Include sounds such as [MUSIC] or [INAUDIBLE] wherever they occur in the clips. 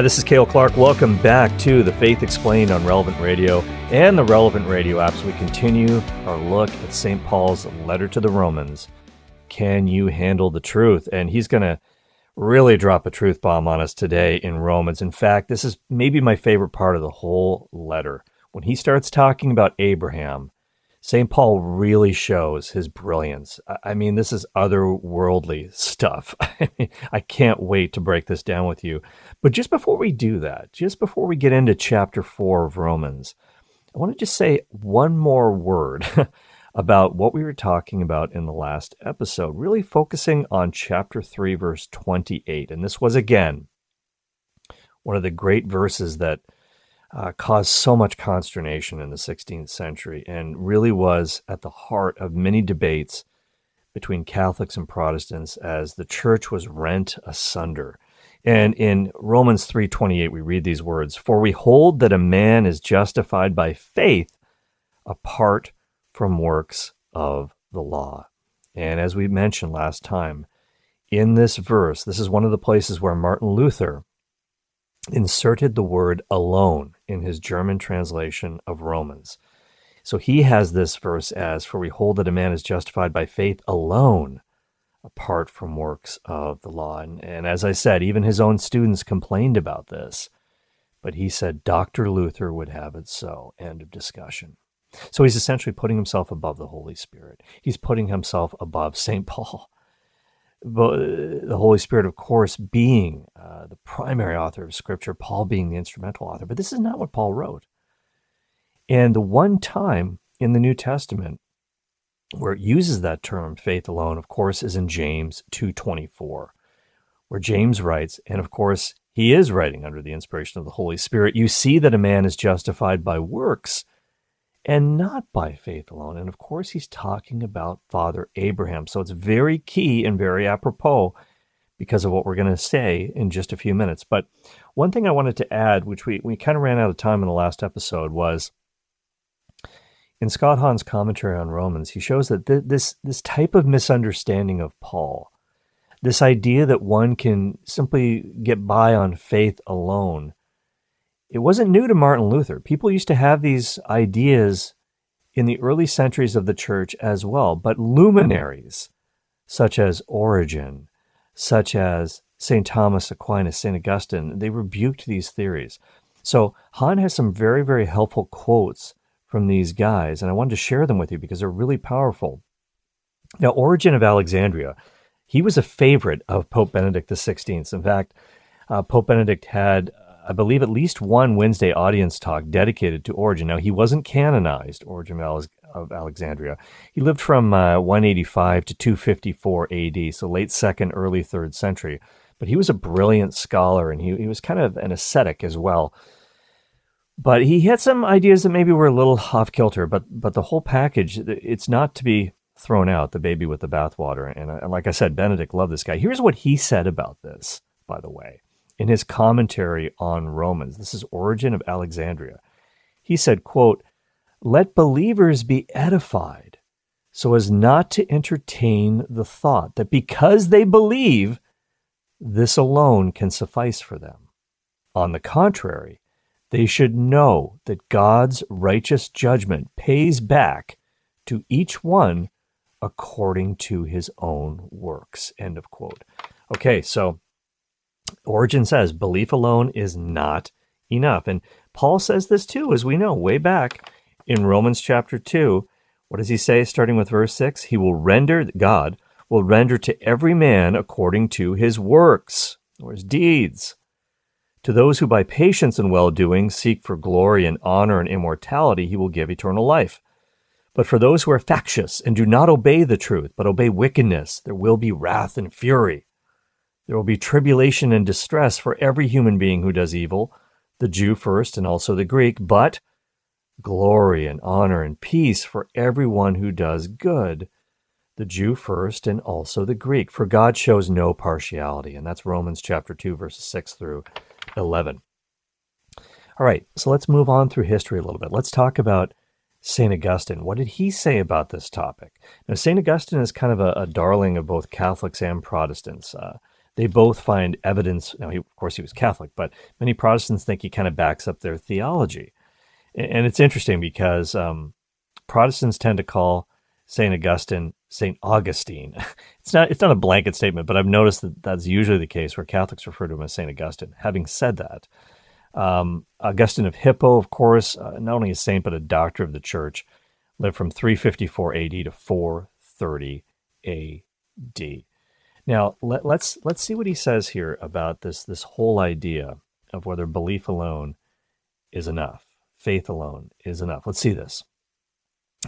Hi, this is Cale Clark. Welcome back to the Faith Explained on Relevant Radio and the Relevant Radio apps. We continue our look at St. Paul's letter to the Romans. Can you handle the truth? And he's going to really drop a truth bomb on us today in Romans. In fact, this is maybe my favorite part of the whole letter. When he starts talking about Abraham, St. Paul really shows his brilliance. I mean, this is otherworldly stuff. [LAUGHS] I can't wait to break this down with you. But just before we do that, just before we get into chapter four of Romans, I want to just say one more word [LAUGHS] about what we were talking about in the last episode, really focusing on chapter 3, verse 28. And this was, again, one of the great verses that uh, caused so much consternation in the 16th century and really was at the heart of many debates between Catholics and Protestants as the church was rent asunder and in Romans 3:28 we read these words, "For we hold that a man is justified by faith apart from works of the law." And as we mentioned last time, in this verse, this is one of the places where Martin Luther inserted the word alone in his German translation of Romans. So he has this verse as, For we hold that a man is justified by faith alone apart from works of the law. And, and as I said, even his own students complained about this. But he said Dr. Luther would have it so. End of discussion. So he's essentially putting himself above the Holy Spirit. He's putting himself above [LAUGHS] St. Paul. But The Holy Spirit, of course, being uh, the primary author of Scripture, Paul being the instrumental author. But this is not what Paul wrote. And the one time in the New Testament where it uses that term faith alone of course is in James 2:24 where James writes and of course he is writing under the inspiration of the Holy Spirit. You see that a man is justified by works and not by faith alone. And of course he's talking about father Abraham. So it's very key and very apropos because of what we're going to say in just a few minutes. But one thing I wanted to add which we we kind of ran out of time in the last episode was in Scott Hahn's commentary on Romans, he shows that th- this this type of misunderstanding of Paul, this idea that one can simply get by on faith alone, it wasn't new to Martin Luther. People used to have these ideas in the early centuries of the church as well, but luminaries such as Origen, such as St. Thomas Aquinas, St. Augustine, they rebuked these theories. So Hahn has some very, very helpful quotes from these guys, and I wanted to share them with you because they're really powerful. Now, Origen of Alexandria, he was a favorite of Pope Benedict XVI. In fact, uh, Pope Benedict had, I believe, at least one Wednesday audience talk dedicated to Origen. Now, he wasn't canonized, Origen of Alexandria. He lived from uh, 185 to 254 AD, so late second, early third century. But he was a brilliant scholar, and he, he was kind of an ascetic as well. But he had some ideas that maybe were a little off kilter. But but the whole package, it's not to be thrown out. The baby with the bathwater. And, and like I said, Benedict loved this guy. Here's what he said about this, by the way, in his commentary on Romans. This is Origen of Alexandria. He said, "quote Let believers be edified." So as not to entertain the thought that because they believe, this alone can suffice for them. On the contrary, they should know that God's righteous judgment pays back to each one according to his own works. End of quote. Okay, so Origen says belief alone is not enough. And Paul says this too, as we know, way back in Romans chapter 2. What does he say starting with verse 6? He will render, God will render to every man according to his works or his deeds. To those who by patience and well doing seek for glory and honor and immortality, he will give eternal life. But for those who are factious and do not obey the truth, but obey wickedness, there will be wrath and fury. There will be tribulation and distress for every human being who does evil, the Jew first and also the Greek, but glory and honor and peace for everyone who does good, the Jew first and also the Greek. For God shows no partiality. And that's Romans chapter 2, verses 6 through 11. All right, so let's move on through history a little bit. Let's talk about St. Augustine. What did he say about this topic? Now, St. Augustine is kind of a, a darling of both Catholics and Protestants. Uh, they both find evidence. Now, he, of course, he was Catholic, but many Protestants think he kind of backs up their theology. And it's interesting because um, Protestants tend to call St. Augustine St. Augustine. [LAUGHS] It's not it's not a blanket statement, but I've noticed that that's usually the case where Catholics refer to him as St. Augustine. Having said that, um, Augustine of Hippo, of course, uh, not only a saint but a doctor of the church, lived from 354 AD to 430 AD. Now let, let's let's see what he says here about this this whole idea of whether belief alone is enough, faith alone is enough. Let's see this.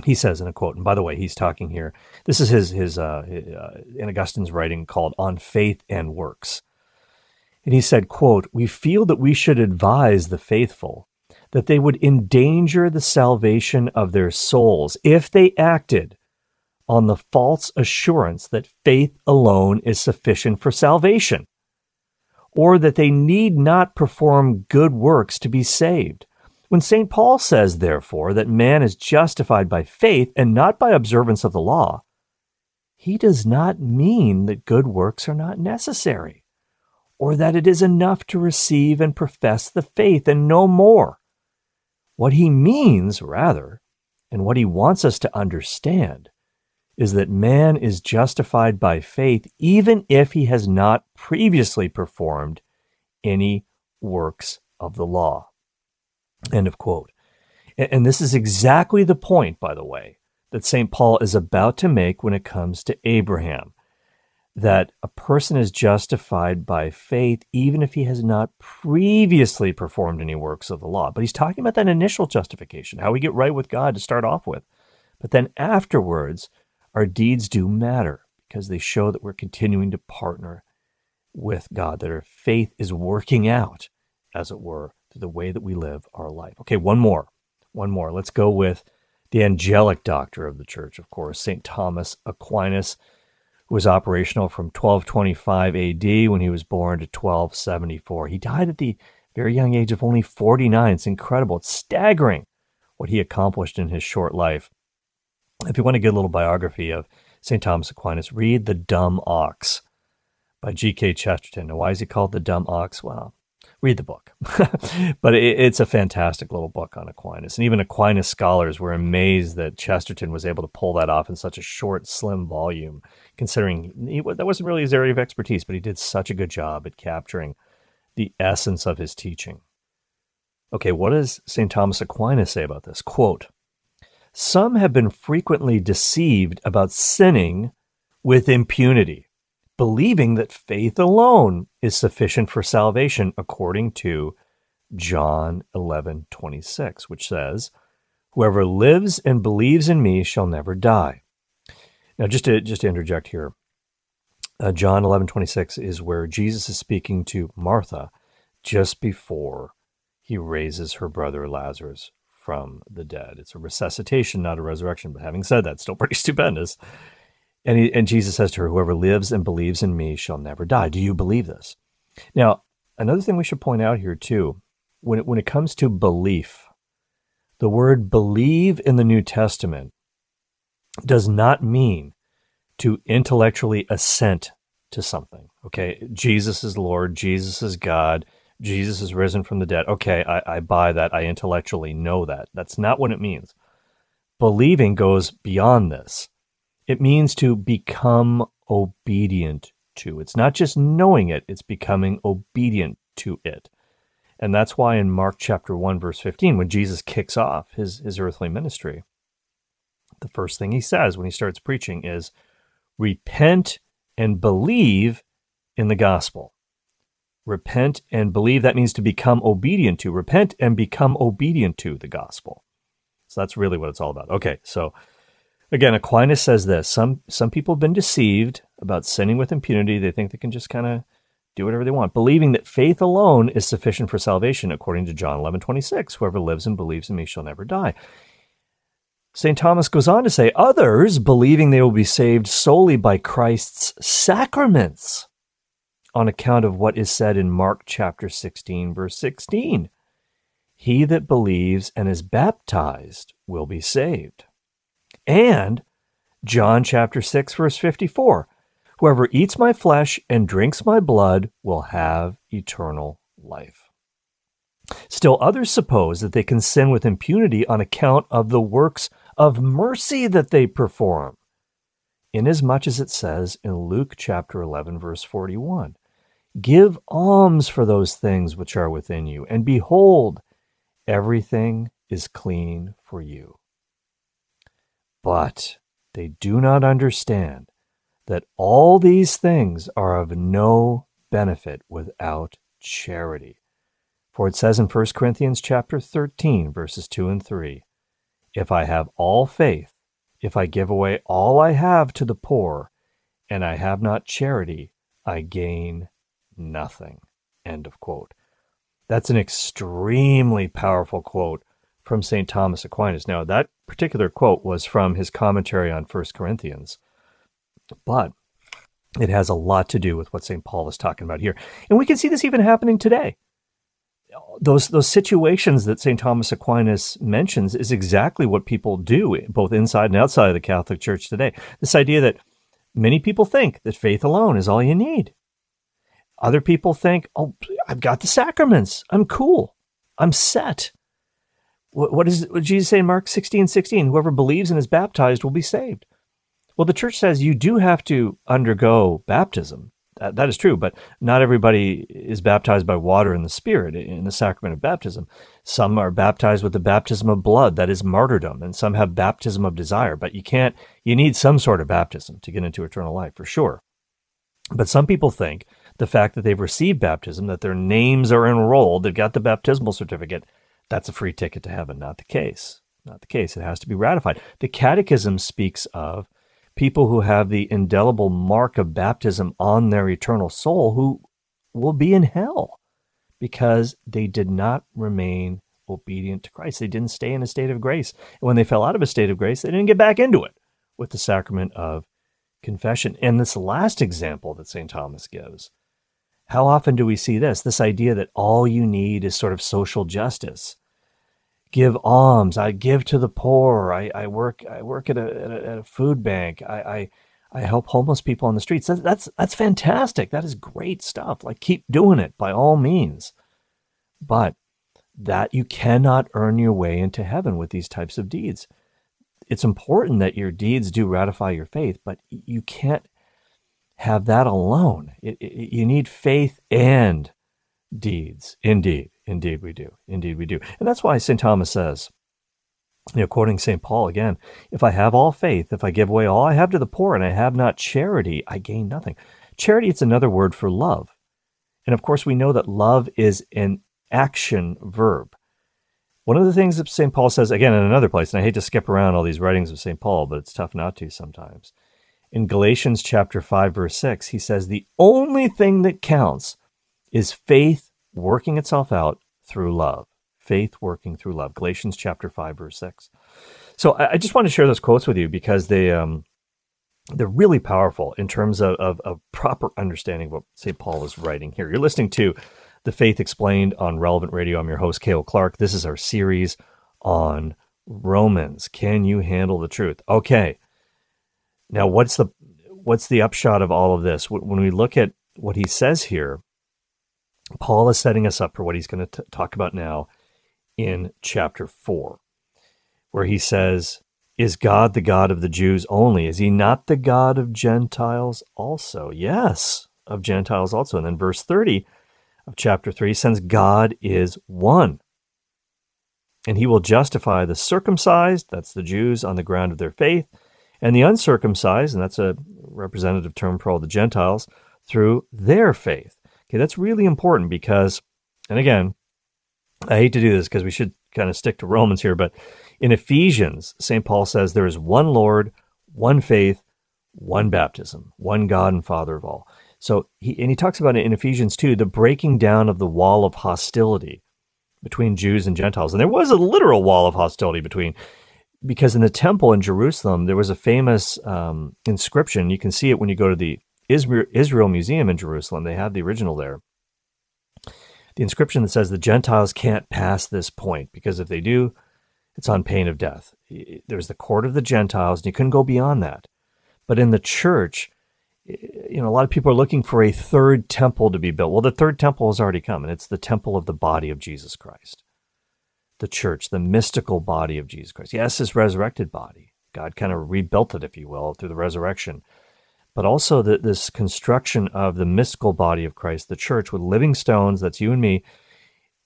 He says in a quote, and by the way, he's talking here. This is his his, uh, uh, in Augustine's writing called "On Faith and Works," and he said, "quote We feel that we should advise the faithful." That they would endanger the salvation of their souls if they acted on the false assurance that faith alone is sufficient for salvation, or that they need not perform good works to be saved. When St. Paul says, therefore, that man is justified by faith and not by observance of the law, he does not mean that good works are not necessary, or that it is enough to receive and profess the faith and no more. What he means, rather, and what he wants us to understand, is that man is justified by faith even if he has not previously performed any works of the law. End of quote. And this is exactly the point, by the way, that St. Paul is about to make when it comes to Abraham that a person is justified by faith even if he has not previously performed any works of the law. But he's talking about that initial justification, how we get right with God to start off with. But then afterwards, our deeds do matter because they show that we're continuing to partner with God, that our faith is working out, as it were, the way that we live our life. Okay, one more. One more. Let's go with the angelic doctor of the church, of course, St. Thomas Aquinas, who was operational from 1225 AD when he was born to 1274. He died at the very young age of only 49. It's incredible. It's staggering what he accomplished in his short life. If you want to get a little biography of St. Thomas Aquinas, read The Dumb Ox by G.K. Chesterton. Now, why is he called The Dumb Ox? Well, read the book. [LAUGHS] but it, it's a fantastic little book on Aquinas. And even Aquinas scholars were amazed that Chesterton was able to pull that off in such a short, slim volume, considering he, that wasn't really his area of expertise, but he did such a good job at capturing the essence of his teaching. Okay, what does St. Thomas Aquinas say about this? Quote, some have been frequently deceived about sinning with impunity, believing that faith alone is sufficient for salvation, according to John 11 26, which says, Whoever lives and believes in me shall never die. Now, just to, just to interject here, uh, John 11 26 is where Jesus is speaking to Martha just before he raises her brother Lazarus from the dead. It's a resuscitation, not a resurrection. But having said that, still pretty [LAUGHS] stupendous. And, he, and Jesus says to her, Whoever lives and believes in me shall never die. Do you believe this? Now, another thing we should point out here, too, when it, when it comes to belief, the word believe in the New Testament does not mean to intellectually assent to something. Okay, Jesus is Lord, Jesus is God, Jesus is risen from the dead. Okay, I, I buy that. I intellectually know that. That's not what it means. Believing goes beyond this. It means to become obedient to. It's not just knowing it, it's becoming obedient to it. And that's why in Mark chapter 1, verse 15, when Jesus kicks off his, his earthly ministry, the first thing he says when he starts preaching is, Repent and believe in the gospel. Repent and believe. That means to become obedient to. Repent and become obedient to the gospel. So that's really what it's all about. Okay, so again, Aquinas says this. Some some people have been deceived about sinning with impunity. They think they can just kind of do whatever they want, believing that faith alone is sufficient for salvation, according to John 11, 26. Whoever lives and believes in me shall never die. St. Thomas goes on to say, others, believing they will be saved solely by Christ's sacraments, on account of what is said in Mark chapter 16, verse 16. He that believes and is baptized will be saved. And John chapter 6, verse 54. Whoever eats my flesh and drinks my blood will have eternal life. Still, others suppose that they can sin with impunity on account of the works of mercy that they perform, inasmuch as it says in Luke chapter 11, verse 41 Give alms for those things which are within you, and behold, everything is clean for you. But they do not understand that all these things are of no benefit without charity. For it says in 1 Corinthians chapter 13 verses 2 and 3, if I have all faith, if I give away all I have to the poor, and I have not charity, I gain nothing. End of quote. That's an extremely powerful quote from St. Thomas Aquinas. Now, that particular quote was from his commentary on 1 Corinthians, but it has a lot to do with what St. Paul is talking about here. And we can see this even happening today those those situations that St. Thomas Aquinas mentions is exactly what people do both inside and outside of the Catholic Church today. This idea that many people think that faith alone is all you need. Other people think, "Oh, I've got the sacraments. I'm cool. I'm set." What, what Jesus say in Mark 16, 16? Whoever believes and is baptized will be saved. Well, the church says you do have to undergo baptism that, that is true, but not everybody is baptized by water and the Spirit in the sacrament of baptism. Some are baptized with the baptism of blood, that is martyrdom, and some have baptism of desire. But you can't, you need some sort of baptism to get into eternal life for sure. But some people think the fact that they've received baptism, that their names are enrolled, they've got the baptismal certificate, that's a free ticket to heaven. Not the case. Not the case. It has to be ratified. The Catechism speaks of people who have the indelible mark of baptism on their eternal soul who will be in hell because they did not remain obedient to Christ. They didn't stay in a state of grace. And when they fell out of a state of grace, they didn't get back into it with the sacrament of confession. And this last example that St. Thomas gives, how often do we see this? This idea that all you need is sort of social justice give alms. I give to the poor. I, I work. I work at a, at a, at a food bank. I, I, I help homeless people on the streets. That's, that's that's fantastic. That is great stuff. Like keep doing it by all means. But that you cannot earn your way into heaven with these types of deeds. It's important that your deeds do ratify your faith, but you can't have that alone. It, it, you need faith and deeds. Indeed. Indeed, we do. Indeed, we do. And that's why St. Thomas says, you know, quoting St. Paul again, if I have all faith, if I give away all I have to the poor, and I have not charity, I gain nothing. Charity, it's another word for love. And of course, we know that love is an action verb. One of the things that St. Paul says, again, in another place, and I hate to skip around all these writings of St. Paul, but it's tough not to sometimes. In Galatians chapter 5, verse 6, he says, The only thing that counts is faith working itself out through love. Faith working through love. Galatians chapter 5, verse 6. So I, I just want to share those quotes with you because they, um, they're really powerful in terms of, of, of proper understanding of what St. Paul is writing here. You're listening to The Faith Explained on Relevant Radio. I'm your host, Cale Clark. This is our series on Romans. Can you handle the truth? Okay. Now, what's the what's the upshot of all of this? When we look at what he says here, Paul is setting us up for what he's going to talk about now in chapter 4, where he says, Is God the God of the Jews only? Is he not the God of Gentiles also? Yes, of Gentiles also. And then verse 30 of chapter 3 says, God is one. And he will justify the circumcised, that's the Jews, on the ground of their faith, and the uncircumcised, and that's a representative term for all the Gentiles, through their faith. Okay, that's really important because, and again, I hate to do this because we should kind of stick to Romans here, but in Ephesians, St. Paul says there is one Lord, one faith, one baptism, one God and Father of all. So he and he talks about it in Ephesians 2, the breaking down of the wall of hostility between Jews and Gentiles. And there was a literal wall of hostility between because in the temple in Jerusalem there was a famous um, inscription. You can see it when you go to the Israel Museum in Jerusalem. They have the original there. The inscription that says the Gentiles can't pass this point because if they do, it's on pain of death. There's the court of the Gentiles, and you couldn't go beyond that. But in the church, you know, a lot of people are looking for a third temple to be built. Well, the third temple has already come, and it's the temple of the body of Jesus Christ, the church, the mystical body of Jesus Christ. Yes, his resurrected body. God kind of rebuilt it, if you will, through the resurrection. But also the, this construction of the mystical body of Christ, the church, with living stones, that's you and me.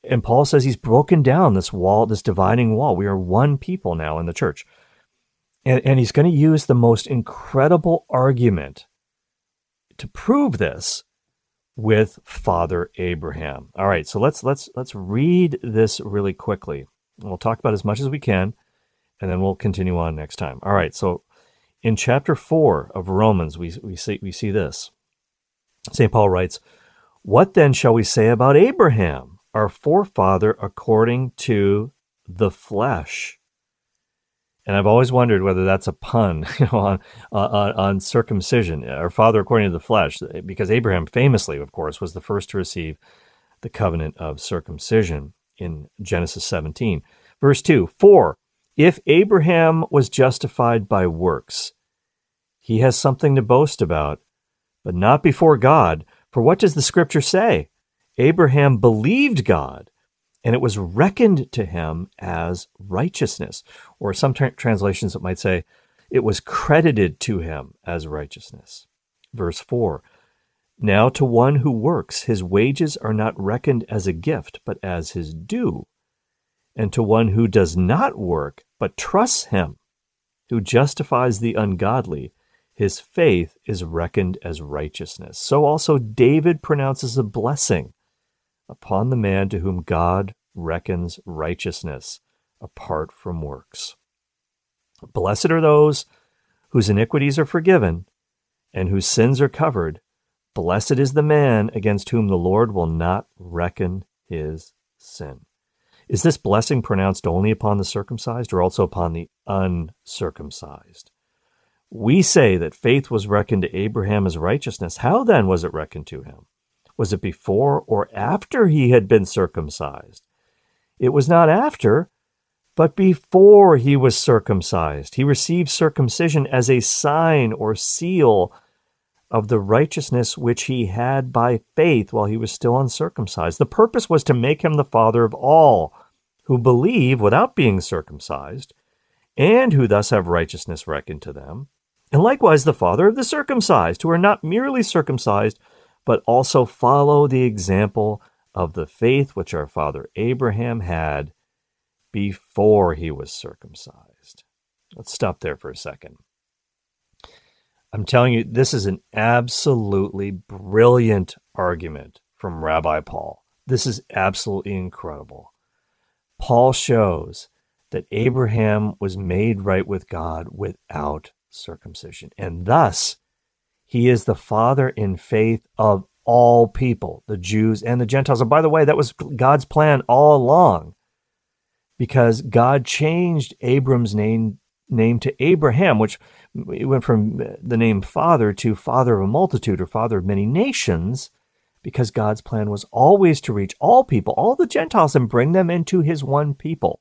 And Paul says he's broken down this wall, this dividing wall. We are one people now in the church. And, and he's going to use the most incredible argument to prove this with Father Abraham. All right, so let's let's let's read this really quickly. We'll talk about as much as we can, and then we'll continue on next time. All right, so in chapter four of Romans, we we see we see this. St. Paul writes, What then shall we say about Abraham, our forefather according to the flesh? And I've always wondered whether that's a pun [LAUGHS] you know, on, on, on circumcision, our father according to the flesh, because Abraham famously, of course, was the first to receive the covenant of circumcision in Genesis 17. Verse 2 For if Abraham was justified by works, he has something to boast about, but not before God. For what does the scripture say? Abraham believed God, and it was reckoned to him as righteousness. Or some tra- translations it might say, it was credited to him as righteousness. Verse 4 Now to one who works, his wages are not reckoned as a gift, but as his due. And to one who does not work, but trusts him, who justifies the ungodly, his faith is reckoned as righteousness. So also David pronounces a blessing upon the man to whom God reckons righteousness apart from works. Blessed are those whose iniquities are forgiven and whose sins are covered. Blessed is the man against whom the Lord will not reckon his sin. Is this blessing pronounced only upon the circumcised or also upon the uncircumcised? We say that faith was reckoned to Abraham as righteousness. How then was it reckoned to him? Was it before or after he had been circumcised? It was not after, but before he was circumcised. He received circumcision as a sign or seal of the righteousness which he had by faith while he was still uncircumcised. The purpose was to make him the father of all who believe without being circumcised, and who thus have righteousness reckoned to them, and likewise the father of the circumcised, who are not merely circumcised, but also follow the example of the faith which our father Abraham had before he was circumcised. Let's stop there for a second. I'm telling you, this is an absolutely brilliant argument from Rabbi Paul. This is absolutely incredible. Paul shows that Abraham was made right with God without circumcision, and thus he is the father in faith of all people, the Jews and the Gentiles. And by the way, that was God's plan all along because God changed Abram's name name to Abraham, which went from the name father to father of a multitude or father of many nations, because God's plan was always to reach all people, all the Gentiles, and bring them into his one people.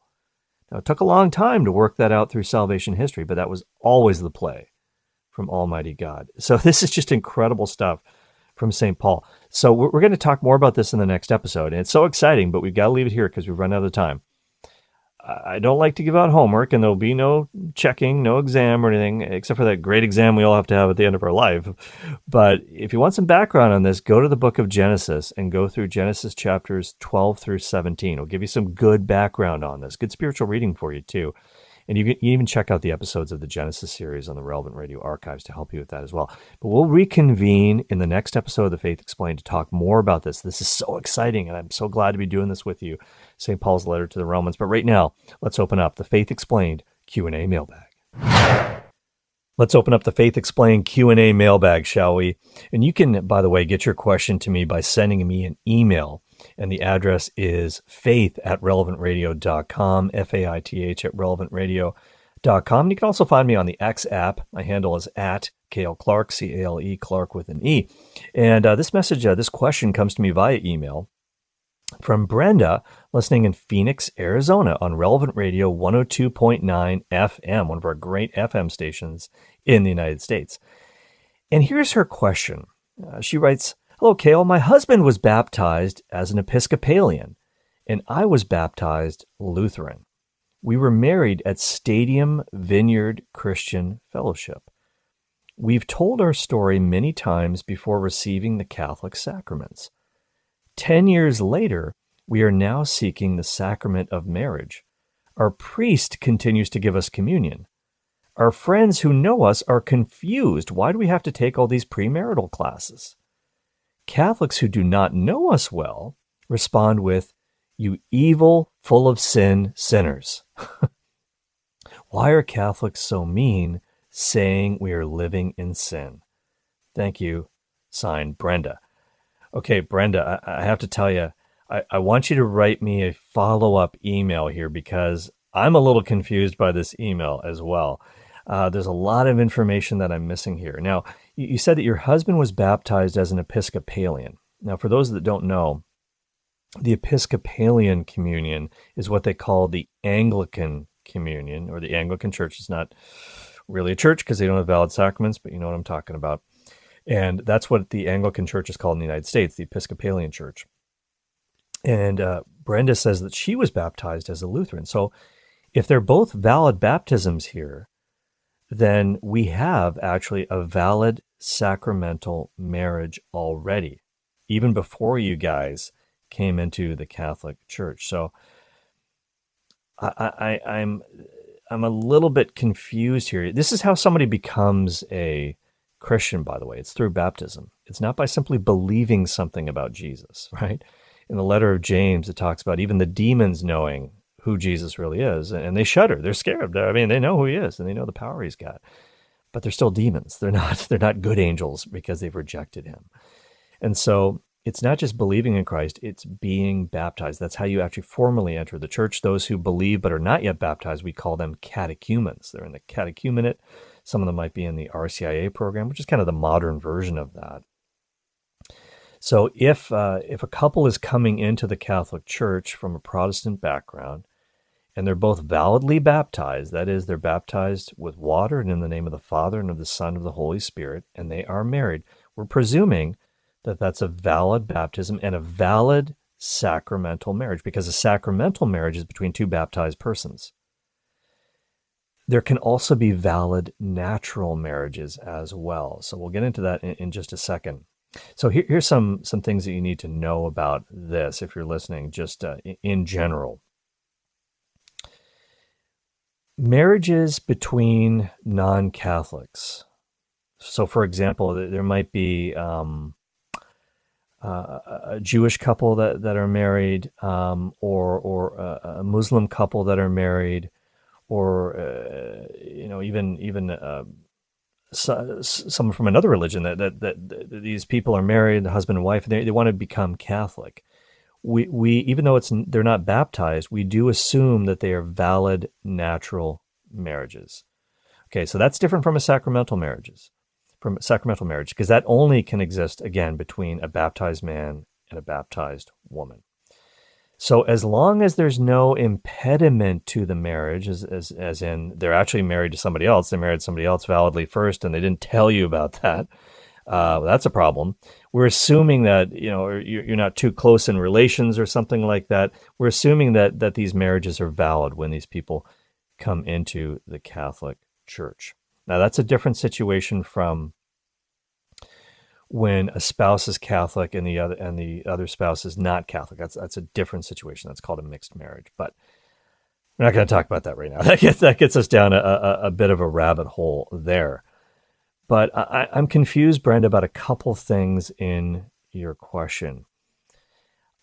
Now, it took a long time to work that out through salvation history, but that was always the play from Almighty God. So, [LAUGHS] this is just incredible stuff from St. Paul. So we're going to talk more about this in the next episode. And it's so exciting, but we've got to leave it here because we've run out of time. I don't like to give out homework, and there'll be no checking, no exam or anything, except for that great exam we all have to have at the end of our life. But if you want some background on this, go to the book of Genesis and go through Genesis chapters 12 through 17. It'll give you some good background on this, good spiritual reading for you, too. And you can even check out the episodes of the Genesis series on the Relevant Radio archives to help you with that as well. But we'll reconvene in the next episode of The Faith Explained to talk more about this. This is so exciting, and I'm so glad to be doing this with you. St. Paul's letter to the Romans. But right now, let's open up the Faith Explained Q&A mailbag. Let's open up the Faith Explained Q&A mailbag, shall we? And you can, by the way, get your question to me by sending me an email and the address is faith at relevantradio.com, F A I T H at relevantradio.com. And you can also find me on the X app. My handle is at Cale Clark, C A L E, Clark with an E. And uh, this message, uh, this question comes to me via email from Brenda, listening in Phoenix, Arizona on Relevant Radio 102.9 FM, one of our great FM stations in the United States. And here's her question. Uh, she writes, Hello, Cale. My husband was baptized as an Episcopalian, and I was baptized Lutheran. We were married at Stadium Vineyard Christian Fellowship. We've told our story many times before receiving the Catholic sacraments. Ten years later, we are now seeking the sacrament of marriage. Our priest continues to give us communion. Our friends who know us are confused. Why do we have to take all these premarital classes? Catholics who do not know us well respond with, You evil, full of sin sinners. [LAUGHS] Why are Catholics so mean saying we are living in sin? Thank you. Signed, Brenda. Okay, Brenda, I, I have to tell you, I, I want you to write me a follow up email here because I'm a little confused by this email as well. Uh, there's a lot of information that I'm missing here. Now, you, said that your husband was baptized as an Episcopalian. Now, for those that don't know, the Episcopalian communion is what they call the Anglican communion, or the Anglican church. It's not really a church because they don't have valid sacraments, but you know what I'm talking about. And that's what the Anglican church is called in the United States, the Episcopalian church. And uh, Brenda says that she was baptized as a Lutheran. So if they're both valid baptisms here, then we have actually a valid sacramental marriage already, even before you guys came into the Catholic Church. So I, I, I'm I'm a little bit confused here. This is how somebody becomes a Christian, by the way. It's through baptism. It's not by simply believing something about Jesus, [LAUGHS] right? In the letter of James, it talks about even the demons knowing who Jesus really is, and they shudder. They're scared. I mean, they know who he is and they know the power he's got, but they're still demons. They're [LAUGHS] not. They're not good angels because they've rejected him. And so it's not just believing in Christ; it's being baptized. That's how you actually formally enter the church. Those who believe but are not yet baptized, we call them catechumens. They're in the catechumenate. Some of them might be in the RCIA program, which is kind of the modern version of that. So if uh, if a couple is coming into the Catholic Church from a Protestant background, and they're both validly baptized, that is, they're baptized with water and in the name of the Father and of the Son and of the Holy Spirit, and they are married, we're presuming that that's a valid baptism and a valid sacramental marriage, because a sacramental marriage is between two baptized persons. There can also be valid natural marriages as well. So we'll get into that in, in just a second. So here, here's some some things that you need to know about this if you're listening, just uh, in general marriages between non Catholics. So, for example, there might be um, uh, a Jewish couple that, that are married, um, or or a, Muslim couple that are married, or uh, you know even even uh, so, someone from another religion that, that, that, that these people are married, the husband and wife, and they, they want to become Catholic we, we even though it's they're not baptized, we do assume that they are valid natural marriages. Okay, so that's different from a sacramental marriages, from sacramental marriage, because that only can exist again between a baptized man and a baptized woman. So as long as there's no impediment to the marriage, as, as, as in they're actually married to somebody else, they married somebody else validly first, and they didn't tell you about [LAUGHS] that, uh, that's a problem. We're assuming that you know you're not too close in relations or something like that. We're assuming that that these marriages are valid when these people come into the Catholic Church. Now that's a different situation from when a spouse is Catholic and the other and the other spouse is not Catholic. That's that's a different situation. That's called a mixed marriage. But we're not going to talk about that right now. [LAUGHS] That gets that gets us down a, a, a bit of a rabbit hole there. But I, I'm confused, Brenda, about a couple things in your question.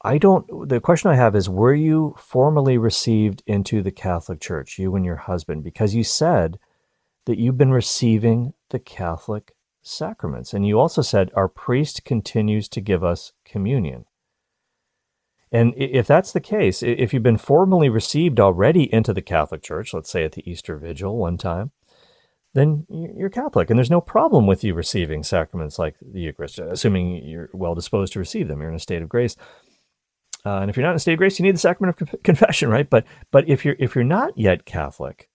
I don't, the question I have is Were you formally received into the Catholic Church, you and your husband? Because you said that you've been receiving the Catholic sacraments. And you also said our priest continues to give us communion. And if that's the case, if you've been formally received already into the Catholic Church, let's say at the Easter Vigil one time, then you're Catholic, and there's no problem with you receiving sacraments like the Eucharist, assuming you're well disposed to receive them. You're in a state of grace, uh, and if you're not in a state of grace, you need the sacrament of confession, right? But but if you're if you're not yet Catholic,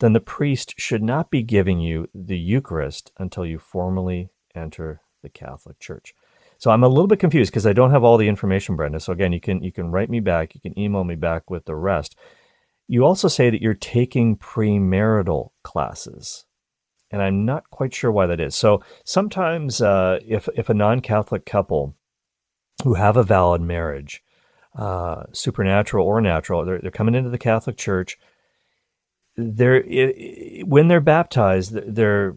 then the priest should not be giving you the Eucharist until you formally enter the Catholic Church. So I'm a little bit confused because I don't have all the information, Brenda. So again, you can you can write me back, you can email me back with the rest. You also say that you're taking premarital classes, and I'm not quite sure why that is. So sometimes, uh, if if a non-Catholic couple who have a valid marriage, uh, supernatural or natural, they're, they're coming into the Catholic Church. They're when they're baptized, they're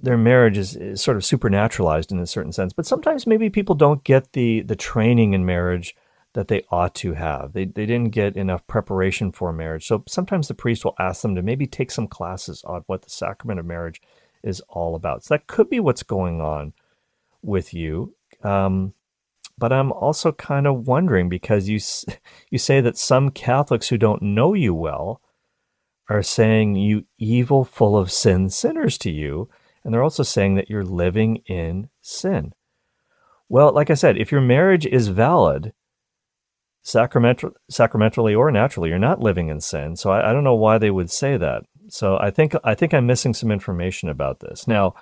their marriage is, is sort of supernaturalized in a certain sense. But sometimes maybe people don't get the the training in marriage that they ought to have. They they didn't get enough preparation for marriage. So sometimes the priest will ask them to maybe take some classes on what the sacrament of marriage is all about. So that could be what's going on with you. Um, but I'm also kind of wondering because you [LAUGHS] you say that some Catholics who don't know you well are saying you evil, full of sin sinners to you and they're also saying that you're living in sin. Well, like I said, if your marriage is valid, sacramental, sacramentally or naturally, you're not living in sin. So I, I don't know why they would say that. So I think I think I'm missing some information about this. Now,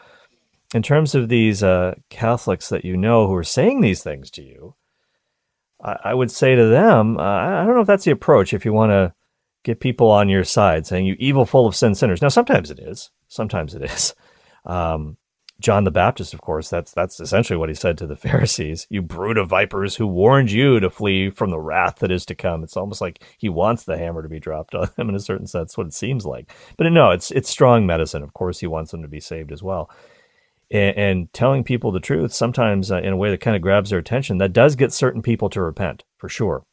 in terms of these uh, Catholics that you know who are saying these things to you, I, I would say to them, uh, I don't know if that's the approach. If you want to get people on your side, saying you evil, full of sin sinners. Now, sometimes it is. Sometimes it is. [LAUGHS] Um, John the Baptist, of course, that's that's essentially what he said to the [LAUGHS] Pharisees. You brood of vipers who warned you to flee from the wrath that is to come. It's almost like he wants the hammer to be dropped on him in a certain sense, what it seems like. But no, it's it's strong medicine. Of course, he wants them to be saved as well. And, and telling people the truth, sometimes uh, in a way that kind of grabs their attention, that does get certain people to repent, for sure.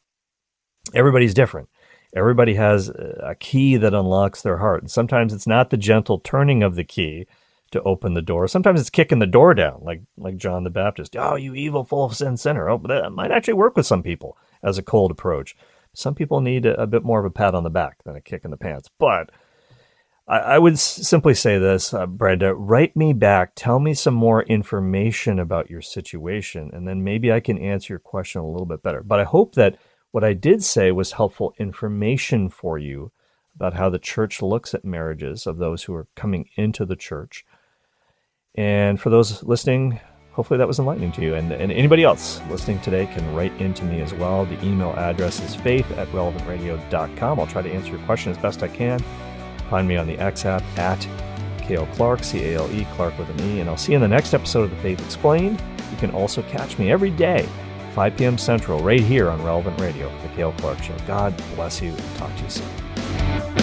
Everybody's different. Everybody has a key that unlocks their heart. And sometimes it's not the gentle turning of the key, to open the door. Sometimes it's kicking the door down, like like John the Baptist. Oh, you evil, full of sin sinner. Oh, that might actually work with some people as a cold approach. Some people need a, a bit more of a pat on the back than a kick in the pants. But I, I would s- simply say this, uh, Brenda, write me back. Tell me some more information about your situation, and then maybe I can answer your question a little bit better. But I hope that what I did say was helpful information for you about how the church looks at marriages of those who are coming into the church and for those listening, hopefully that was enlightening to you. And, and anybody else listening today can write into me as well. The email address is faith at relevantradio.com. I'll try to answer your question as best I can. Find me on the X app at Cale Clark, C A L E, Clark with an E. And I'll see you in the next episode of The Faith Explained. You can also catch me every day, 5 p.m. Central, right here on Relevant Radio, The Cale Clark Show. God bless you and talk to you soon.